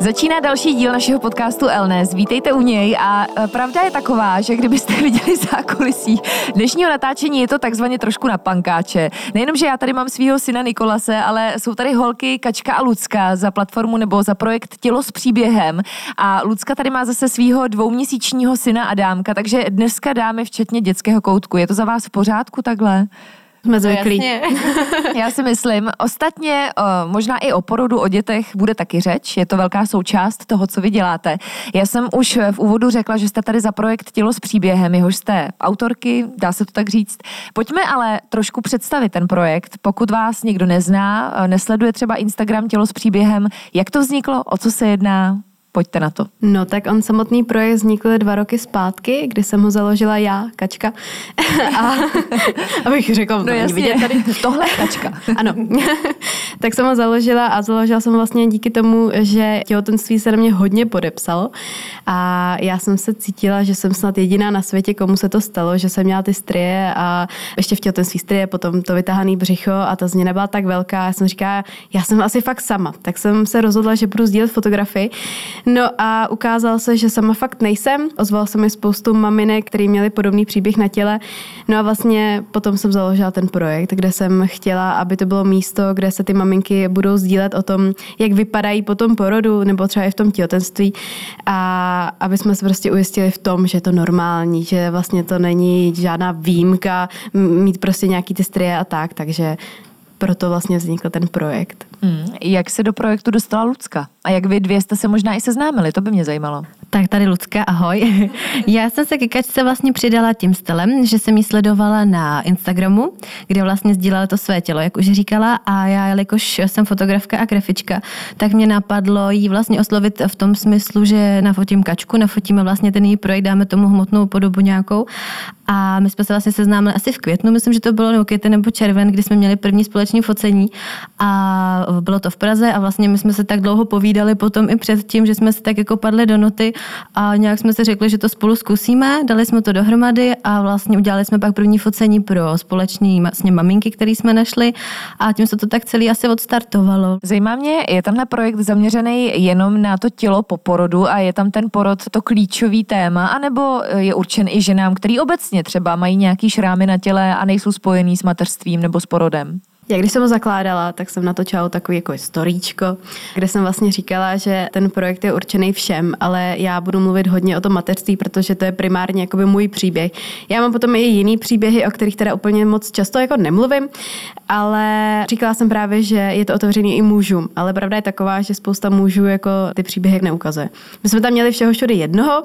Začíná další díl našeho podcastu Elnes. Vítejte u něj a e, pravda je taková, že kdybyste viděli zákulisí dnešního natáčení, je to takzvaně trošku na pankáče. Nejenom, že já tady mám svého syna Nikolase, ale jsou tady holky Kačka a Lucka za platformu nebo za projekt Tělo s příběhem a Lucka tady má zase svého dvouměsíčního syna Adámka, takže dneska dáme včetně dětského koutku. Je to za vás v pořádku takhle? Jsme zvyklí. Já si myslím. Ostatně možná i o porodu, o dětech bude taky řeč. Je to velká součást toho, co vy děláte. Já jsem už v úvodu řekla, že jste tady za projekt Tělo s příběhem, jehož jste autorky, dá se to tak říct. Pojďme ale trošku představit ten projekt. Pokud vás někdo nezná, nesleduje třeba Instagram Tělo s příběhem, jak to vzniklo, o co se jedná, Pojďte na to. No tak on samotný projekt vznikl dva roky zpátky, kdy jsem ho založila já, Kačka. A abych řekla, no jasně, vidět tady tohle Kačka. ano. tak jsem ho založila a založila jsem vlastně díky tomu, že těhotenství se na mě hodně podepsalo a já jsem se cítila, že jsem snad jediná na světě, komu se to stalo, že jsem měla ty strie a ještě v těhotenství strie, potom to vytahaný břicho a ta změna byla tak velká. Já jsem říkala, já jsem asi fakt sama. Tak jsem se rozhodla, že budu sdílet fotografii No a ukázalo se, že sama fakt nejsem. Ozval se mi spoustu maminek, který měli podobný příběh na těle. No a vlastně potom jsem založila ten projekt, kde jsem chtěla, aby to bylo místo, kde se ty maminky budou sdílet o tom, jak vypadají po tom porodu nebo třeba i v tom těhotenství a aby jsme se prostě ujistili v tom, že je to normální, že vlastně to není žádná výjimka mít prostě nějaký ty strie a tak, takže proto vlastně vznikl ten projekt. Mm, jak se do projektu dostala Lucka? A jak vy dvě jste se možná i seznámili? To by mě zajímalo. Tak tady Lucka, ahoj. Já jsem se ke Kačce vlastně přidala tím stylem, že jsem ji sledovala na Instagramu, kde vlastně sdílela to své tělo, jak už říkala, a já, jelikož jsem fotografka a grafička, tak mě napadlo jí vlastně oslovit v tom smyslu, že nafotím Kačku, nafotíme vlastně ten její projekt, dáme tomu hmotnou podobu nějakou. A my jsme se vlastně seznámili asi v květnu, myslím, že to bylo nebo květen nebo červen, kdy jsme měli první společné focení a bylo to v Praze a vlastně my jsme se tak dlouho povídali potom i před tím, že jsme se tak jako padli do noty a nějak jsme si řekli, že to spolu zkusíme, dali jsme to dohromady a vlastně udělali jsme pak první focení pro společný vlastně maminky, který jsme našli a tím se to tak celý asi odstartovalo. Zajímá mě, je tenhle projekt zaměřený jenom na to tělo po porodu a je tam ten porod to klíčový téma, anebo je určen i ženám, který obecně třeba mají nějaký šrámy na těle a nejsou spojený s mateřstvím nebo s porodem? Já když jsem ho zakládala, tak jsem natočila takový jako storíčko, kde jsem vlastně říkala, že ten projekt je určený všem, ale já budu mluvit hodně o tom mateřství, protože to je primárně jakoby můj příběh. Já mám potom i jiný příběhy, o kterých teda úplně moc často jako nemluvím, ale říkala jsem právě, že je to otevřený i mužům, ale pravda je taková, že spousta mužů jako ty příběhy neukazuje. My jsme tam měli všeho všude jednoho,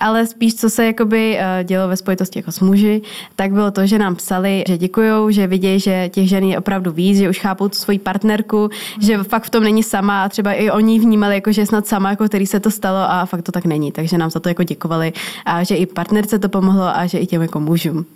ale spíš co se jakoby eh, dělo ve spojitosti jako s muži, tak bylo to, že nám psali, že děkujou, že vidějí, že těch žen je opravdu víc, že už chápou tu svoji partnerku, že fakt v tom není sama a třeba i oni vnímali, jako, že je snad sama, jako který se to stalo a fakt to tak není. Takže nám za to jako děkovali a že i partnerce to pomohlo a že i těm jako mužům.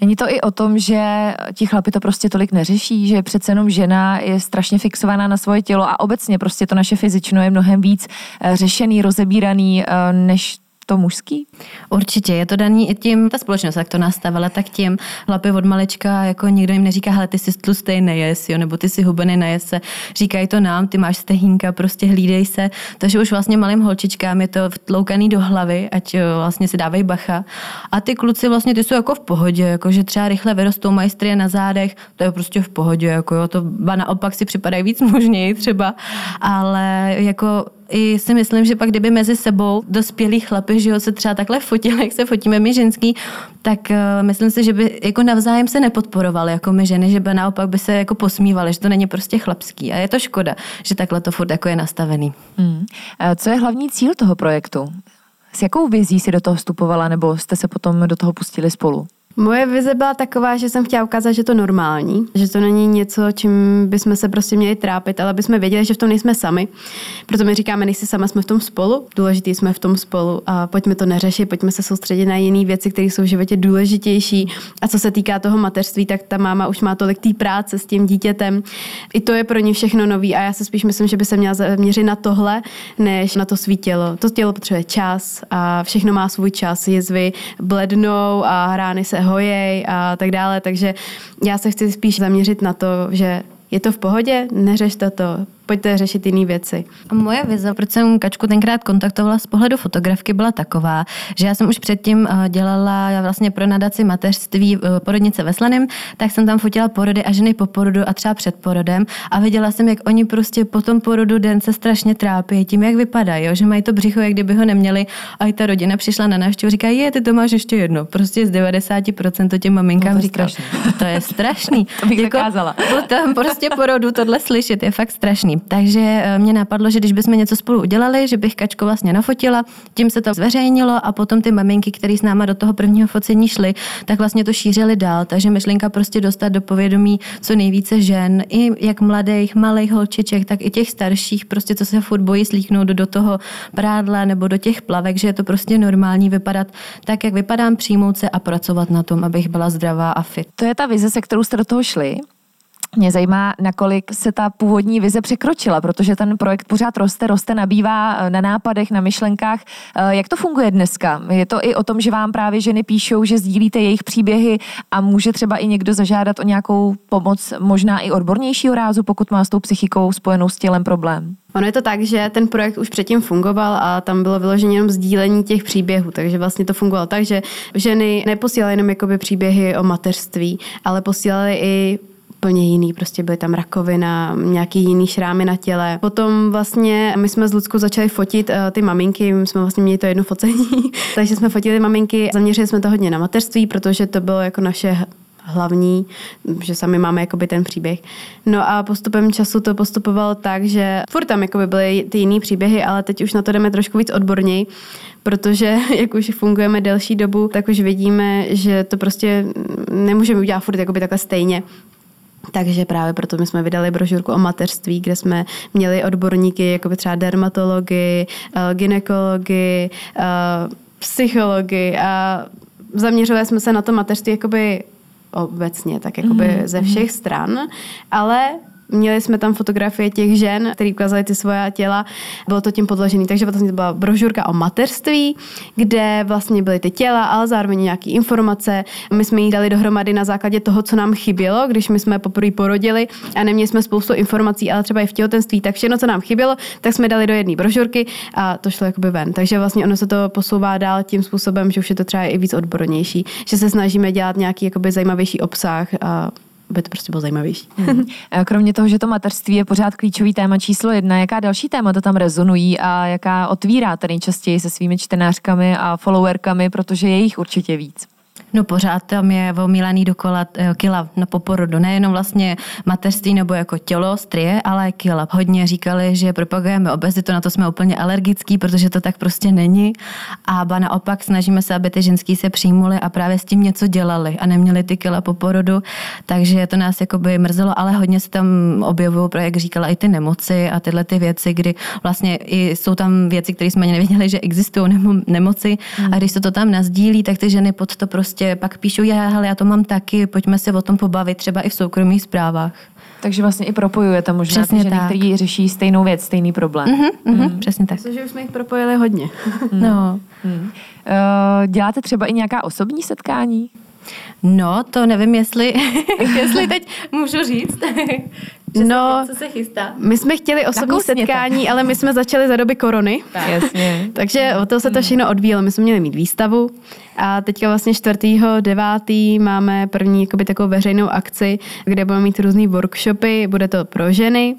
Není to i o tom, že ti chlapi to prostě tolik neřeší, že přece jenom žena je strašně fixovaná na svoje tělo a obecně prostě to naše fyzično je mnohem víc eh, řešený, rozebíraný, eh, než to mužský? Určitě, je to daný i tím, ta společnost, jak to nastavila, tak tím chlapy od malečka, jako nikdo jim neříká, hele, ty jsi tlustej, nejes, jo, nebo ty jsi hubený, nejes se. Říkají to nám, ty máš stehínka, prostě hlídej se. Takže už vlastně malým holčičkám je to vtloukaný do hlavy, ať vlastně si dávají bacha. A ty kluci vlastně, ty jsou jako v pohodě, jako že třeba rychle vyrostou majstry na zádech, to je prostě v pohodě, jako jo, to naopak si připadají víc možněji třeba, ale jako i si myslím, že pak kdyby mezi sebou dospělí chlapi, že jo, se třeba takhle fotili, jak se fotíme my ženský, tak uh, myslím si, že by jako navzájem se nepodporovali jako my ženy, že by naopak by se jako posmívali, že to není prostě chlapský. A je to škoda, že takhle to furt jako je nastavený. Hmm. Co je hlavní cíl toho projektu? S jakou vizí si do toho vstupovala, nebo jste se potom do toho pustili spolu? Moje vize byla taková, že jsem chtěla ukázat, že to normální, že to není něco, čím bychom se prostě měli trápit, ale bychom věděli, že v tom nejsme sami. Proto my říkáme, nejsi sama, jsme v tom spolu, důležitý jsme v tom spolu a pojďme to neřešit, pojďme se soustředit na jiné věci, které jsou v životě důležitější. A co se týká toho mateřství, tak ta máma už má tolik té práce s tím dítětem. I to je pro ní všechno nový a já se spíš myslím, že by se měla zaměřit na tohle, než na to svý tělo. To tělo potřebuje čas a všechno má svůj čas. Jezvy blednou a hrány se hojej a tak dále, takže já se chci spíš zaměřit na to, že je to v pohodě, neřešte to, pojďte řešit jiné věci. A moje vize, proč jsem Kačku tenkrát kontaktovala z pohledu fotografky, byla taková, že já jsem už předtím eh, dělala vlastně pro nadaci mateřství eh, porodnice ve Slaném, tak jsem tam fotila porody a ženy po porodu a třeba před porodem a viděla jsem, jak oni prostě po tom porodu den se strašně trápí tím, jak vypadají, že mají to břicho, jak kdyby ho neměli a i ta rodina přišla na návštěvu, říká, je, ty to máš ještě jedno. Prostě z 90% to těm maminkám no to říká, to je strašný. to bych jako, zakázala. Potom prostě porodu tohle slyšet je fakt strašný. Takže eh, mě napadlo, že když bychom něco spolu udělali, že bych Kačko vlastně nafotila, tím se to zveřejnilo a potom ty maminky, které s náma do toho prvního focení šly, tak vlastně to šířili dál. Takže myšlenka prostě dostat do povědomí co nejvíce žen, i jak mladých, malých holčiček, tak i těch starších, prostě co se furt bojí slíknout do toho prádla nebo do těch plavek, že je to prostě normální vypadat tak, jak vypadám, přijmout se a pracovat na tom, abych byla zdravá a fit. To je ta vize, se kterou jste do toho šli. Mě zajímá, nakolik se ta původní vize překročila, protože ten projekt pořád roste, roste, nabývá eh, na nápadech, na myšlenkách. Eh, jak to funguje dneska? Je to i o tom, že vám právě ženy píšou, že sdílíte jejich příběhy a může třeba i někdo zažádat o nějakou pomoc, možná i odbornějšího rázu, pokud má s tou psychikou spojenou s tělem problém? Ono je to tak, že ten projekt už předtím fungoval a tam bylo vyloženě jenom sdílení těch příběhů, takže vlastně to fungovalo tak, že ženy neposílaly jenom jakoby příběhy o mateřství, ale posílaly i úplně jiný, prostě byly tam rakovina, nějaký jiný šrámy na těle. Potom vlastně my jsme s Ludskou začali fotit uh, ty maminky, my jsme vlastně měli to jedno focení, takže jsme fotili maminky, zaměřili jsme to hodně na mateřství, protože to bylo jako naše hlavní, že sami máme jakoby ten příběh. No a postupem času to postupovalo tak, že furt tam jakoby byly ty jiný příběhy, ale teď už na to jdeme trošku víc odborněji, protože jak už fungujeme delší dobu, tak už vidíme, že to prostě nemůžeme udělat furt jakoby takhle stejně. Takže právě proto my jsme vydali brožurku o mateřství, kde jsme měli odborníky, jako by třeba dermatology, eh, ginekology, eh, psychologi a zaměřili jsme se na to mateřství jakoby obecně, tak jakoby mm-hmm. ze všech stran, ale Měli jsme tam fotografie těch žen, které ukázaly ty svoje těla. Bylo to tím podložené. Takže vlastně to byla brožurka o mateřství, kde vlastně byly ty těla, ale zároveň nějaké informace. My jsme ji dali dohromady na základě toho, co nám chybělo, když my jsme poprvé porodili a neměli jsme spoustu informací, ale třeba i v těhotenství. Tak všechno, co nám chybělo, tak jsme dali do jedné brožurky a to šlo jakoby ven. Takže vlastně ono se to posouvá dál tím způsobem, že už je to třeba i víc odbornější, že se snažíme dělat nějaký jakoby zajímavější obsah a aby to prostě bylo zajímavější. Hmm. Kromě toho, že to mateřství je pořád klíčový téma číslo jedna, jaká další témata tam rezonují a jaká otvíráte nejčastěji se svými čtenářkami a followerkami, protože je jich určitě víc? No pořád tam je omílaný dokola eh, kila na poporodu. Nejenom vlastně mateřství nebo jako tělo, strie, ale kila. Hodně říkali, že propagujeme obezitu, na to jsme úplně alergický, protože to tak prostě není. A ba naopak snažíme se, aby ty ženský se přijmuli a právě s tím něco dělali a neměli ty kila po porodu. Takže to nás jakoby mrzelo, ale hodně se tam objevují, jak říkala, i ty nemoci a tyhle ty věci, kdy vlastně i jsou tam věci, které jsme ani nevěděli, že existují nemoci. Hmm. A když se to tam nazdílí, tak ty ženy pod to prostě prostě pak píšou, já, hele, já to mám taky, pojďme se o tom pobavit, třeba i v soukromých zprávách. Takže vlastně i propojujete možná přesně ty ženy, které řeší stejnou věc, stejný problém. Mm-hmm, mm-hmm, přesně tak. Myslím, že už jsme jich propojili hodně. Mm. No. Mm. Uh, děláte třeba i nějaká osobní setkání? No, to nevím, jestli, jestli teď můžu říct. no, se, co se chystá? My jsme chtěli osobní setkání, ale my jsme začali za doby korony. Tak. Jasně. Takže o to se to všechno odvíjelo. My jsme měli mít výstavu a teďka vlastně 4.9. máme první jakoby, takovou veřejnou akci, kde budeme mít různé workshopy, bude to pro ženy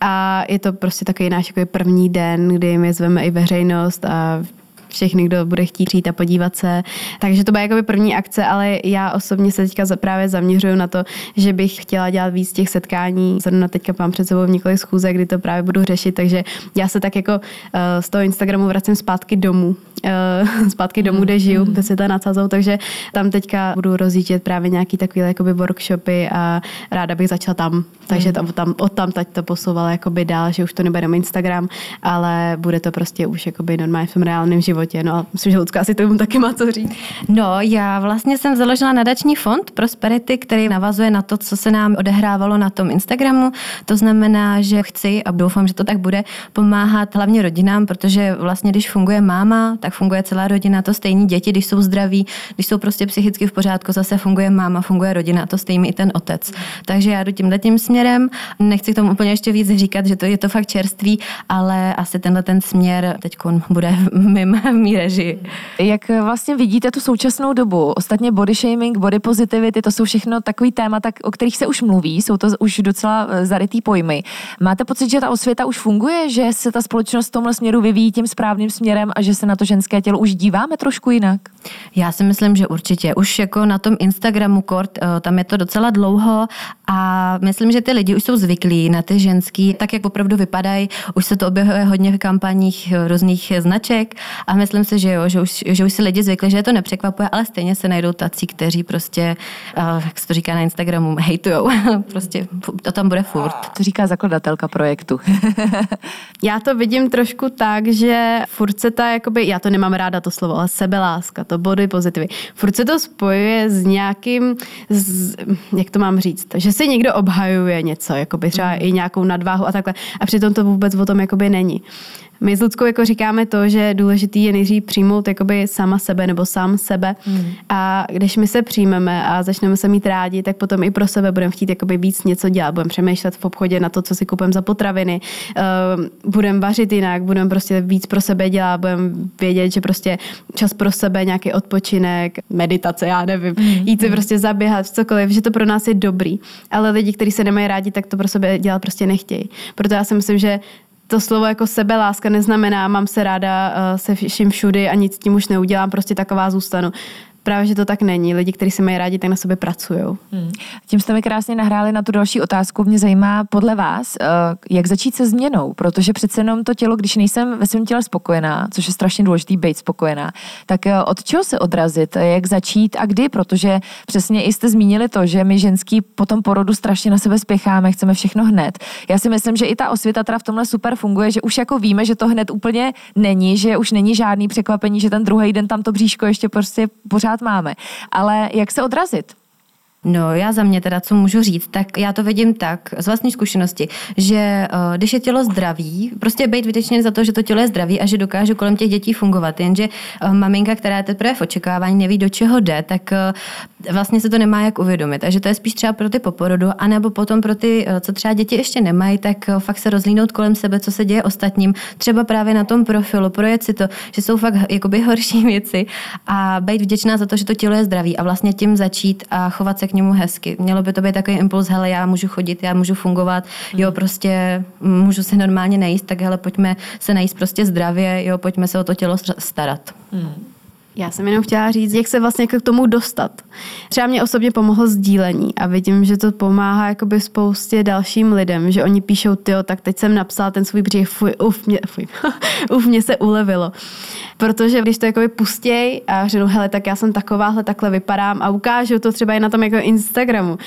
a je to prostě takový náš jako první den, kdy my zveme i veřejnost a všechny, kdo bude chtít přijít a podívat se. Takže to bude jako první akce, ale já osobně se teďka právě zaměřuju na to, že bych chtěla dělat víc těch setkání. Zrovna teďka mám před sebou několik schůzek, kdy to právě budu řešit, takže já se tak jako eh, z toho Instagramu vracím zpátky domů zpátky domů, kde žiju, mm. ve světa nad Sazou, takže tam teďka budu rozjíždět právě nějaký takový jakoby workshopy a ráda bych začala tam. Takže mm. tam, tam, od tam teď to posouvala jakoby dál, že už to nebude jenom Instagram, ale bude to prostě už jakoby normálně v tom reálném životě. No a myslím, že Lucka asi tomu taky má co říct. No, já vlastně jsem založila nadační fond Prosperity, který navazuje na to, co se nám odehrávalo na tom Instagramu. To znamená, že chci a doufám, že to tak bude, pomáhat hlavně rodinám, protože vlastně, když funguje máma, tak funguje celá rodina, to stejný děti, když jsou zdraví, když jsou prostě psychicky v pořádku, zase funguje máma, funguje rodina, to stejný i ten otec. Takže já jdu tímhle tím směrem. Nechci k tomu úplně ještě víc říkat, že to je to fakt čerství, ale asi tenhle ten směr teď bude v mým mý režii. Jak vlastně vidíte tu současnou dobu? Ostatně body shaming, body positivity, to jsou všechno takový témata, o kterých se už mluví, jsou to už docela eh, zarytý pojmy. Máte pocit, že ta osvěta už funguje, že se ta společnost v tomhle směru vyvíjí tím správným směrem a že se na to ženské tělo už díváme trošku jinak? Já si myslím, že určitě. Už jako na tom Instagramu kort, eh, tam je to docela dlouho a myslím, že ty lidi už jsou zvyklí na ty ženský, tak jak opravdu vypadají. Už se to objevuje hodně v kampaních různých značek a myslím si, že jo, že už, že už si lidi zvykli, že je to nepřekvapuje, ale stejně se najdou tací, kteří prostě, uh, jak se to říká na Instagramu, hejtujou. prostě to tam bude furt. To říká zakladatelka projektu. já to vidím trošku tak, že furt se ta, jakoby, já to nemám ráda to slovo, ale sebeláska, to body pozitivy. Furt se to spojuje s nějakým, s, jak to mám říct, že si někdo obhajuje něco, jakoby třeba i nějakou nadváhu a takhle. A přitom to vůbec o tom jakoby není. My s Ludskou jako říkáme to, že důležitý je nejdřív přijmout jakoby sama sebe nebo sám sebe. Hmm. A když my se přijmeme a začneme se mít rádi, tak potom i pro sebe budeme chtít jakoby víc něco dělat. Budeme přemýšlet v obchodě na to, co si kupujeme za potraviny. Uh, budeme vařit jinak, budeme prostě víc pro sebe dělat, budeme vědět, že prostě čas pro sebe, nějaký odpočinek, meditace, já nevím, hmm. jít si prostě zaběhat, cokoliv, že to pro nás je dobrý. Ale lidi, kteří se nemají rádi, tak to pro sebe dělat prostě nechtějí. Proto já si myslím, že to slovo jako sebeláska neznamená, mám se ráda uh, se vším všudy a nic tím už neudělám, prostě taková zůstanu. Právě, že to tak není. Lidi, kteří se mají rádi, tak na sobě pracují. Hmm. Tím jste mi krásně nahráli na tu další otázku. Mě zajímá podle vás, eh, jak začít se změnou, protože přece jenom to tělo, když nejsem ve svém těle spokojená, což je strašně důležité být spokojená, tak eh, od čeho se odrazit, jak začít a kdy, protože přesně i jste zmínili to, že my ženský po tom porodu strašně na sebe spěcháme, chceme všechno hned. Já si myslím, že i ta osvěta teda v tomhle super funguje, že už jako víme, že to hned úplně není, že už není žádný překvapení, že ten druhý den tam to bříško ještě prostě pořád pořád máme. Ale jak se odrazit? No, já za mě teda, co můžu říct, tak já to vidím tak, z vlastní zkušenosti, že uh, když je tělo zdraví, prostě být vytečně za to, že to tělo je zdraví a že dokáže kolem těch dětí fungovat, jenže uh, maminka, která je teprve v očekávání, neví, do čeho jde, tak uh, vlastně se to nemá jak uvědomit. Takže to je spíš třeba pro ty poporodu, anebo potom pro ty, uh, co třeba děti ještě nemají, tak uh, fakt se rozlínout kolem sebe, co se děje ostatním, třeba právě na tom profilu, projet si to, že jsou fakt jakoby horší věci. A být vděčná za to, že to tělo je zdraví a vlastně tím začít a chovat se k němu hezky. Mělo by to být takový impuls, hele, já můžu chodit, já můžu fungovat, jo, hmm. prostě můžu se normálně najíst, tak hele, pojďme se najíst prostě zdravě, jo, pojďme se o to tělo starat. Hmm. Já jsem jenom chtěla říct, jak se vlastně k tomu dostat. Třeba mě osobně pomohlo sdílení a vidím, že to pomáhá jakoby spoustě dalším lidem, že oni píšou, ty, tak teď jsem napsala ten svůj příběh, fuj, uf, mě, fuj, uf, mě se ulevilo. Protože když to jakoby pustěj a řeknu, hele, tak já jsem takováhle, takhle vypadám a ukážu to třeba i na tom jako Instagramu,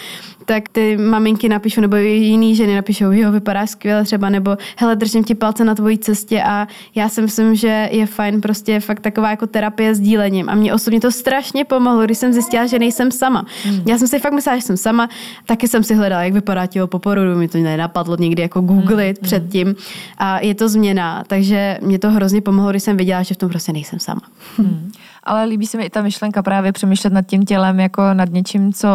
tak ty maminky napíšou, nebo jiný ženy napíšou, jo, vypadáš skvěle třeba, nebo hele, držím ti palce na tvojí cestě a já si myslím, že je fajn prostě fakt taková jako terapie sdílením. A mě osobně to strašně pomohlo, když jsem zjistila, že nejsem sama. Hmm. Já jsem si fakt myslela, že jsem sama, taky jsem si hledala, jak vypadá tělo po porodu, mi to nenapadlo někdy jako googlit hmm. předtím. A je to změna, takže mě to hrozně pomohlo, když jsem viděla, že v tom prostě nejsem sama. Hmm ale líbí se mi i ta myšlenka právě přemýšlet nad tím tělem jako nad něčím, co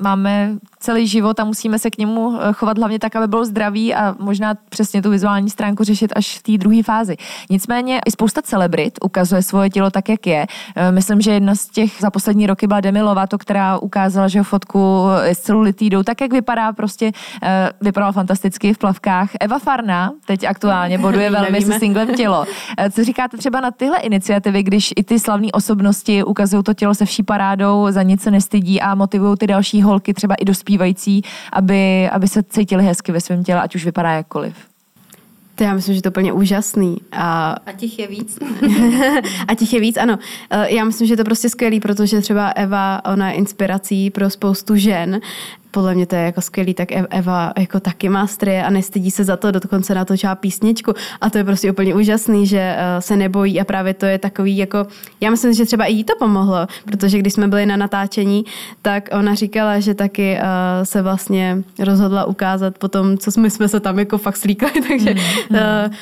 máme celý život a musíme se k němu eh, chovat hlavně tak, aby byl zdravý a možná přesně tu vizuální stránku řešit až v té druhé fázi. Nicméně i spousta celebrit ukazuje svoje tělo tak, jak je. Eh, myslím, že jedna z těch za poslední roky byla Demi Lovato, která ukázala, že fotku s celulitidou, tak, jak vypadá, prostě eh, vypadala fantasticky v plavkách. Eva Farna teď aktuálně boduje velmi se singlem tělo. Co říkáte třeba na tyhle iniciativy, když i ty slavné osobnosti ukazují to tělo se vší parádou, za nic se nestydí a motivují ty další holky, třeba i dospívající, aby, aby se cítili hezky ve svém těle, ať už vypadá jakkoliv? To já myslím, že to je úplně úžasný. A, a těch je víc. a těch je víc, ano. Eh, já myslím, že to je prostě skvělý, protože třeba Eva, ona je inspirací pro spoustu žen podle mě to je jako skvělý, tak Eva jako taky má strie a nestydí se za to, dokonce natočila písničku. A to je prostě úplně úžasný, že eh, se nebojí. A právě to je takový jako, já myslím, že třeba i jí to pomohlo, protože když jsme byli na natáčení, tak ona říkala, že taky uh, se vlastně rozhodla ukázat potom, co jsme, jsme se tam jako fakt slíkali, takže mm, uh,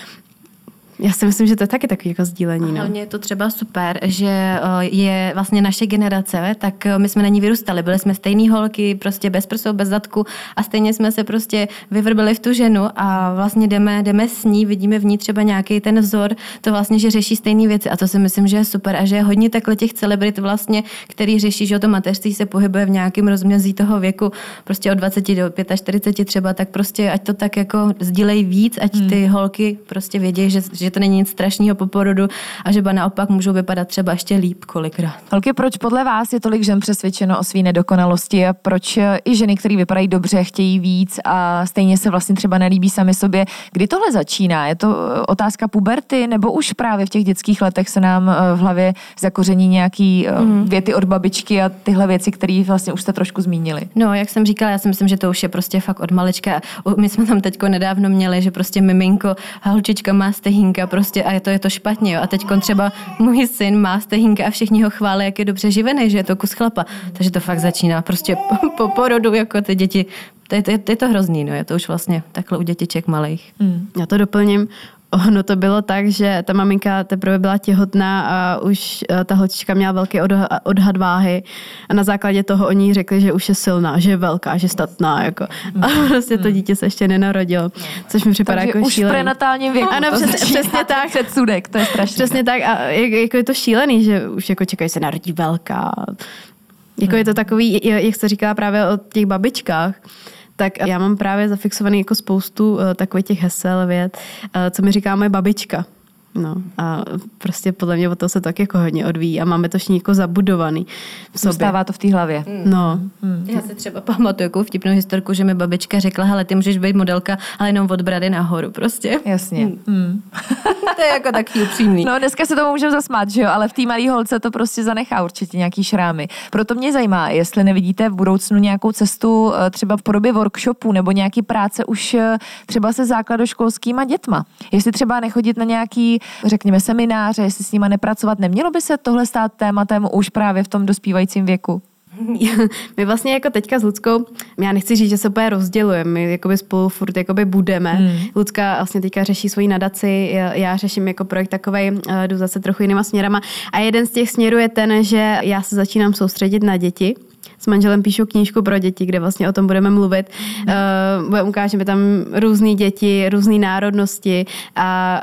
já si myslím, že to je taky takový jako sdílení. No. Hlavně je to třeba super, že eh, je vlastně naše generace, tak eh, my jsme na ní vyrůstali. Byli jsme stejný holky, prostě bez prsou, bez zadku a stejně jsme se prostě vyvrbili v tu ženu a vlastně jdeme, jdeme s ní, vidíme v ní třeba nějaký ten vzor, to vlastně, že řeší stejné věci a to si myslím, že je super a že je hodně takhle těch celebrit vlastně, který řeší, že o to mateřství se pohybuje v nějakém rozmězí toho věku, prostě od 20 do 45 třeba, tak prostě ať to tak jako sdílej víc, ať hmm. ty holky prostě vědí, že, že že to není nic strašného po porodu a že ba naopak můžou vypadat třeba ještě líp kolikrát. Holky, proč podle vás je tolik žen přesvědčeno o své nedokonalosti a proč i ženy, které vypadají dobře, chtějí víc a stejně se vlastně třeba nelíbí sami sobě? Kdy tohle začíná? Je to eh, otázka puberty nebo už právě v těch dětských letech se nám eh, v hlavě zakoření nějaký mm. věty od babičky a tyhle věci, které vlastně už jste trošku zmínili? No, jak jsem říkala, já si myslím, že to už je prostě fakt od malička. My jsme tam teďko nedávno měli, že prostě miminko, holčička má stehínka stehínka prostě a je to, je to špatně. Jo. A teď třeba můj syn má stehínka a všichni ho chválí, jak je dobře živený, že je to kus chlapa. Takže to fakt začíná prostě po, po porodu, jako ty děti to je, to, je, to hrozný, no, je to už vlastně takhle u dětiček malých. Mm. Já to doplním. Ono to bylo tak, že ta maminka teprve byla těhotná a už eh, ta holčička měla velký odhad váhy a na základě toho oni řekli, že už je silná, že je velká, že je statná. Jako. A mm. prostě to dítě se ještě nenarodilo, což mi připadá Takže jako už šílený. v prenatálním věku. Ano, přes, přesně tak. Předsudek, to je strašné. Přesně tak a jako je to šílený, že už jako čekají se narodí velká. Jako je to takový, jak se říká právě o těch babičkách, tak já mám právě zafixovaný jako spoustu uh, takových těch hesel, věd, uh, co mi říká moje babička. No a prostě podle mě o to se tak jako hodně odvíjí a máme to všichni jako zabudovaný v sobě. Zůstává to v té hlavě. Mm. No. Mm. Já si třeba pamatuju jako vtipnou historku, že mi babička řekla, hele, ty můžeš být modelka, ale jenom od brady nahoru prostě. Jasně. Mm. Mm. to je jako taky upřímný. No dneska se tomu můžeme zasmát, že jo, ale v té malé holce to prostě zanechá určitě nějaký šrámy. Proto mě zajímá, jestli nevidíte v budoucnu nějakou cestu eh, třeba v podobě workshopu nebo nějaký práce už eh, třeba se základoškolskýma dětma. Jestli třeba nechodit na nějaký řekněme, semináře, jestli s nima nepracovat. Nemělo by se tohle stát tématem už právě v tom dospívajícím věku? My vlastně jako teďka s Ludskou, já nechci říct, že se úplně rozdělujeme, my jakoby spolu furt jakoby budeme. Hmm. Lucka vlastně teďka řeší svoji nadaci, já řeším jako projekt takovej, eh, jdu zase trochu jinýma směrama. A jeden z těch směrů je ten, že já se začínám soustředit na děti, s manželem píšu knížku pro děti, kde vlastně o tom budeme mluvit. Uh, ukážeme tam různé děti, různé národnosti a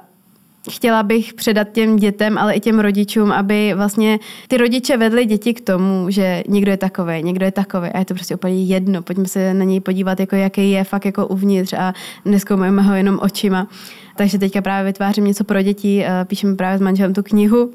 chtěla bych předat těm dětem, ale i těm rodičům, aby vlastně ty rodiče vedli děti k tomu, že někdo je takový, někdo je takový a je to prostě úplně jedno. Pojďme se na něj podívat, jako jaký je fakt jako uvnitř a neskoumejme ho jenom očima. Takže teďka právě vytvářím něco pro děti, píšeme právě s manželem tu knihu,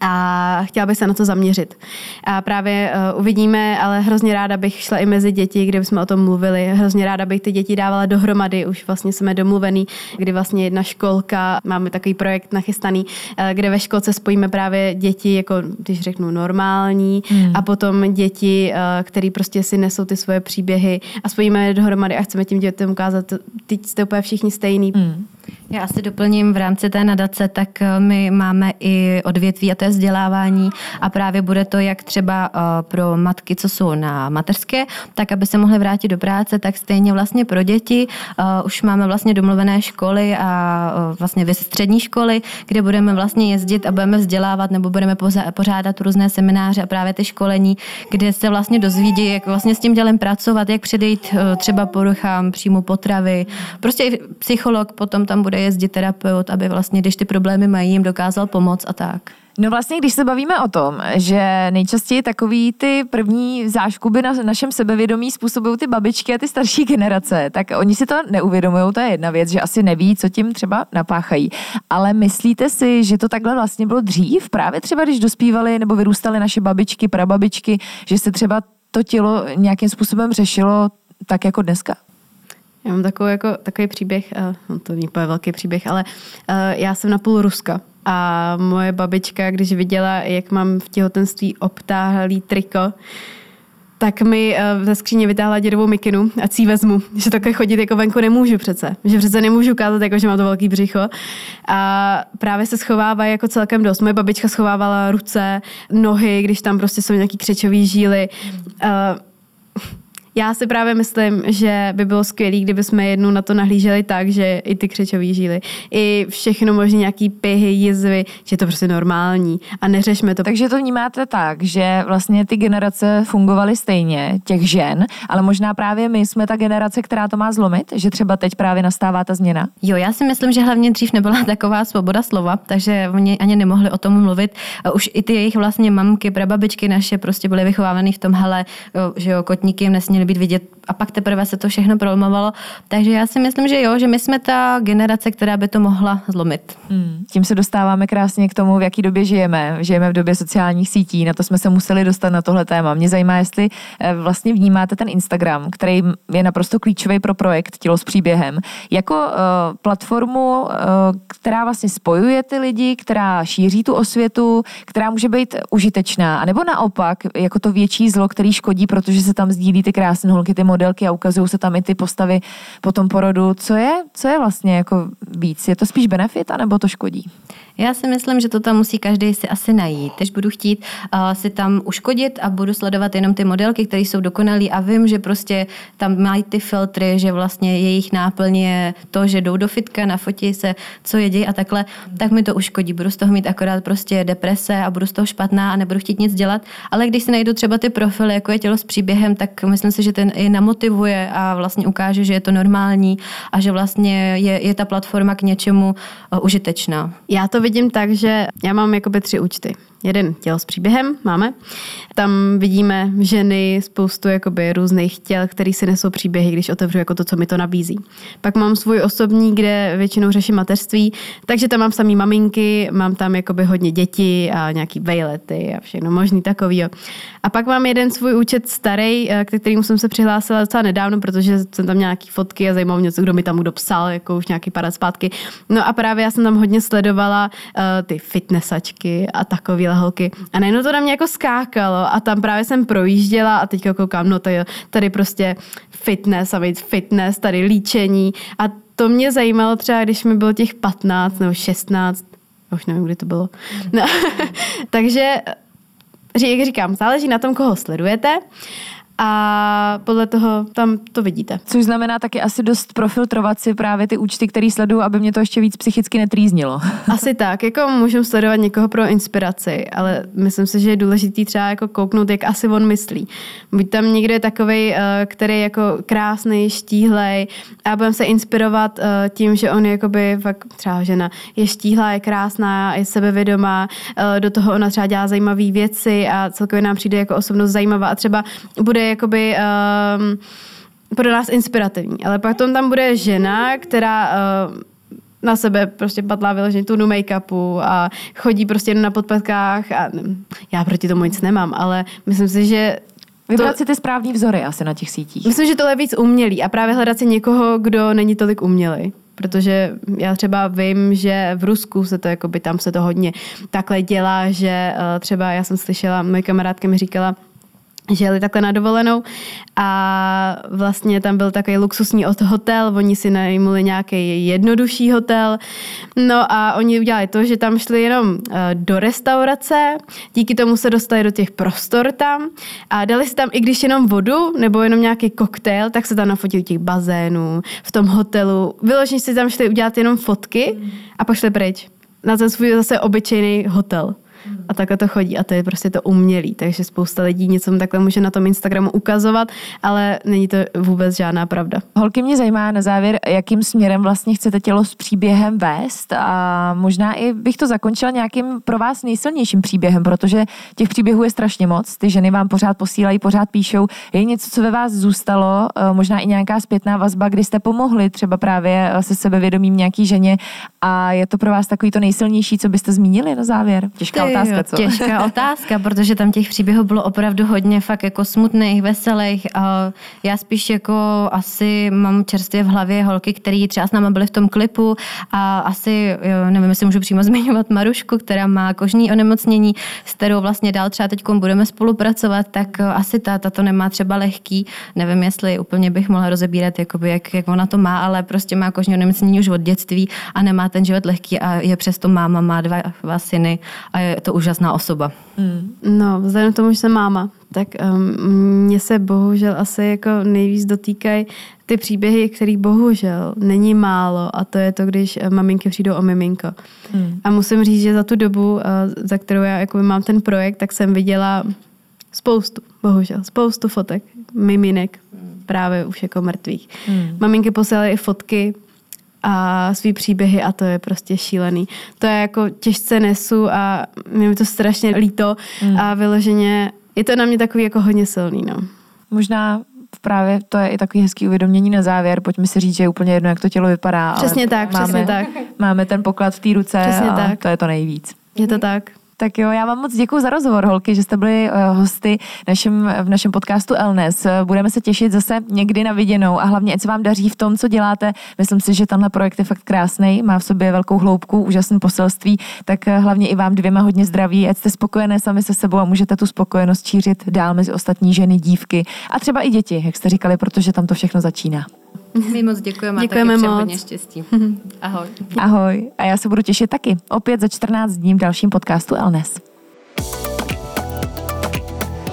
a chtěla bych se na to zaměřit. A právě uh, uvidíme, ale hrozně ráda bych šla i mezi děti, kde jsme o tom mluvili. Hrozně ráda bych ty děti dávala dohromady, už vlastně jsme domluvený, kdy vlastně jedna školka, máme takový projekt nachystaný, uh, kde ve školce spojíme právě děti, jako když řeknu normální, hmm. a potom děti, uh, který prostě si nesou ty svoje příběhy a spojíme je dohromady a chceme tím dětem ukázat, teď jste úplně všichni stejný. Hmm. Já asi doplním v rámci té nadace, tak eh, my máme i odvětví a to je vzdělávání a právě bude to jak třeba eh, pro matky, co jsou na mateřské, tak aby se mohly vrátit do práce, tak stejně vlastně pro děti. Eh, už máme vlastně domluvené školy a vlastně střední školy, kde budeme vlastně jezdit a budeme vzdělávat nebo budeme pořádat různé semináře a právě ty školení, kde se vlastně dozvídí, jak vlastně s tím dělem pracovat, jak předejít třeba poruchám příjmu potravy. Prostě i psycholog potom tam bude jezdit terapeut, aby vlastně, když ty problémy mají, jim dokázal pomoct a tak. No vlastně, když se bavíme o tom, že nejčastěji takový ty první záškuby na našem sebevědomí způsobují ty babičky a ty starší generace, tak oni si to neuvědomují, to je jedna věc, že asi neví, co tím třeba napáchají. Ale myslíte si, že to takhle vlastně bylo dřív, právě třeba když dospívali nebo vyrůstaly naše babičky, prababičky, že se třeba to tělo nějakým způsobem řešilo tak jako dneska? Já mám takový, jako, takový příběh, uh, to není velký příběh, ale uh, já jsem na půl Ruska a moje babička, když viděla, jak mám v těhotenství obtáhlý triko, tak mi uh, ze skříně vytáhla dědovou mikinu a cí vezmu, že takhle chodit jako venku nemůžu přece. Že přece nemůžu ukázat, jako, že mám to velký břicho. A právě se schovává jako celkem dost. Moje babička schovávala ruce, nohy, když tam prostě jsou nějaký křečový žíly. Uh, já si právě myslím, že by bylo skvělé, kdyby jsme jednou na to nahlíželi tak, že i ty křečové žíly, i všechno možné nějaký pihy, jizvy, že je to prostě normální a neřešme to. Takže to vnímáte tak, že vlastně ty generace fungovaly stejně, těch žen, ale možná právě my jsme ta generace, která to má zlomit, že třeba teď právě nastává ta změna? Jo, já si myslím, že hlavně dřív nebyla taková svoboda slova, takže oni ani nemohli o tom mluvit. Už i ty jejich vlastně mamky, prababičky naše prostě byly vychovávány v tom, hele, že jo, kotníky jim nesměly být vidět a pak teprve se to všechno prolomovalo. Takže já si myslím, že jo, že my jsme ta generace, která by to mohla zlomit. Hmm. Tím se dostáváme krásně k tomu, v jaký době žijeme. Žijeme v době sociálních sítí, na to jsme se museli dostat na tohle téma. Mě zajímá, jestli eh, vlastně vnímáte ten Instagram, který je naprosto klíčový pro projekt Tělo s příběhem, jako uh, platformu, uh, která vlastně spojuje ty lidi, která šíří tu osvětu, která může být užitečná, anebo naopak, jako to větší zlo, který škodí, protože se tam sdílí ty krásné holky, ty modelky a ukazují se tam i ty postavy po tom porodu. Co je, co je vlastně jako víc? Je to spíš benefit, anebo to škodí? Já si myslím, že to tam musí každý si asi najít. Když budu chtít uh, si tam uškodit a budu sledovat jenom ty modelky, které jsou dokonalé a vím, že prostě tam mají ty filtry, že vlastně jejich náplň je to, že jdou do fitka, nafotí se, co jedí a takhle, tak mi to uškodí. Budu z toho mít akorát prostě deprese a budu z toho špatná a nebudu chtít nic dělat. Ale když si najdu třeba ty profily, jako je tělo s příběhem, tak myslím si, že ten i namotivuje a vlastně ukáže, že je to normální a že vlastně je, je ta platforma k něčemu uh, užitečná. Já to vidím tak, že já mám jakoby tři účty jeden tělo s příběhem máme. Tam vidíme ženy, spoustu jakoby různých těl, který si nesou příběhy, když otevřu jako to, co mi to nabízí. Pak mám svůj osobní, kde většinou řeším mateřství, takže tam mám samý maminky, mám tam jakoby hodně dětí a nějaký vejlety a všechno možný takový. A pak mám jeden svůj účet starý, eh, k kterému jsem se přihlásila docela nedávno, protože jsem tam nějaký fotky a zajímalo mě, kdo mi tam kdo psal, jako už nějaký pár zpátky. No a právě já jsem tam hodně sledovala uh, ty fitnessačky a takový holky. A najednou to na mě jako skákalo a tam právě jsem projížděla a teďka koukám, no tady, tady prostě fitness a být fitness, tady líčení a to mě zajímalo třeba, když mi bylo těch 15 nebo 16, už nevím, kdy to bylo. No, takže jak říkám, záleží na tom, koho sledujete a podle toho tam to vidíte. Což znamená taky asi dost profiltrovat si právě ty účty, které sleduju, aby mě to ještě víc psychicky netrýznilo. Asi tak, jako můžu sledovat někoho pro inspiraci, ale myslím si, že je důležitý třeba jako kouknout, jak asi on myslí. Buď tam někdo je takový, eh, který je jako krásný, štíhlej a budeme se inspirovat eh, tím, že on je jakoby fakt třeba žena je štíhlá, je krásná, je sebevědomá, eh, do toho ona třeba dělá zajímavé věci a celkově nám přijde jako osobnost zajímavá a třeba bude jakoby um, pro nás inspirativní. Ale pak tam bude žena, která uh, na sebe prostě patlá vyloženě tunu make-upu a chodí prostě jen na podpatkách a já proti tomu nic nemám, ale myslím si, že Vybrat to, si ty správní vzory asi na těch sítích. Myslím, že tohle je víc umělý a právě hledat si někoho, kdo není tolik umělý. Protože já třeba vím, že v Rusku se to, jakoby tam se to hodně takhle dělá, že uh, třeba já jsem slyšela, moje kamarádka mi říkala, že jeli takhle na dovolenou a vlastně tam byl takový luxusní hotel, oni si najmuli nějaký jednodušší hotel, no a oni udělali to, že tam šli jenom eh, do restaurace, díky tomu se dostali do těch prostor tam a dali si tam, i když jenom vodu nebo jenom nějaký koktejl, tak se tam nafotili těch bazénů, v tom hotelu, vyloženě si tam šli udělat jenom fotky a pak šli pryč. Na ten svůj zase obyčejný hotel. A takhle to chodí a to je prostě to umělý, takže spousta lidí něco takhle může na tom Instagramu ukazovat, ale není to vůbec žádná pravda. Holky mě zajímá na závěr, jakým směrem vlastně chcete tělo s příběhem vést a možná i bych to zakončila nějakým pro vás nejsilnějším příběhem, protože těch příběhů je strašně moc, ty ženy vám pořád posílají, pořád píšou. Je něco, co ve vás zůstalo, eh, možná i nějaká zpětná vazba, kdy jste pomohli třeba právě se sebevědomím nějaký ženě a je to pro vás takový to nejsilnější, co byste zmínili na závěr? Těžká otázka, co? Těžká otázka, protože tam těch příběhů bylo opravdu hodně fakt jako smutných, veselých. A já spíš jako asi mám čerstvě v hlavě holky, které třeba s náma byly v tom klipu a asi, jo, nevím, jestli můžu přímo zmiňovat Marušku, která má kožní onemocnění, s kterou vlastně dál třeba teď budeme spolupracovat, tak asi ta, ta to nemá třeba lehký. Nevím, jestli úplně bych mohla rozebírat, jakoby, jak, jak ona to má, ale prostě má kožní onemocnění už od dětství a nemá ten život lehký a je přesto máma, má dva, dva syny a je to úžasná osoba. Mm. No, vzhledem k tomu, že jsem máma, tak um, mě se bohužel asi jako nejvíc dotýkají ty příběhy, který bohužel není málo a to je to, když eh, maminky přijdou o miminko. Mm. A musím říct, že za tu dobu, uh, za kterou já jako mám ten projekt, tak jsem viděla spoustu, bohužel, spoustu fotek miminek, mm. právě už jako mrtvých. Mm. Maminky posílaly i fotky a svý příběhy a to je prostě šílený. To je jako těžce nesu a mi to strašně líto mm. a vyloženě je to na mě takový jako hodně silný, no. Možná právě to je i takový hezký uvědomění na závěr. Pojďme si říct, že je úplně jedno, jak to tělo vypadá. Přesně tak, máme, přesně tak. Máme ten poklad v té ruce přesně a tak. to je to nejvíc. Je to tak. Tak jo, já vám moc děkuji za rozhovor, holky, že jste byli uh, hosty našem, v našem podcastu Elnes. Budeme se těšit zase někdy na viděnou a hlavně, ať se vám daří v tom, co děláte. Myslím si, že tenhle projekt je fakt krásný, má v sobě velkou hloubku, úžasné poselství, tak uh, hlavně i vám dvěma hodně zdraví, ať jste spokojené sami se sebou a můžete tu spokojenost šířit dál mezi ostatní ženy, dívky a třeba i děti, jak jste říkali, protože tam to všechno začíná. My moc děkujeme, děkujeme a taky moc. hodně štěstí. Ahoj. Ahoj. A já se budu těšit taky. Opět za 14 dní v dalším podcastu Elnes.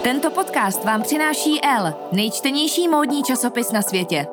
Tento podcast vám přináší L, nejčtenější módní časopis na světě.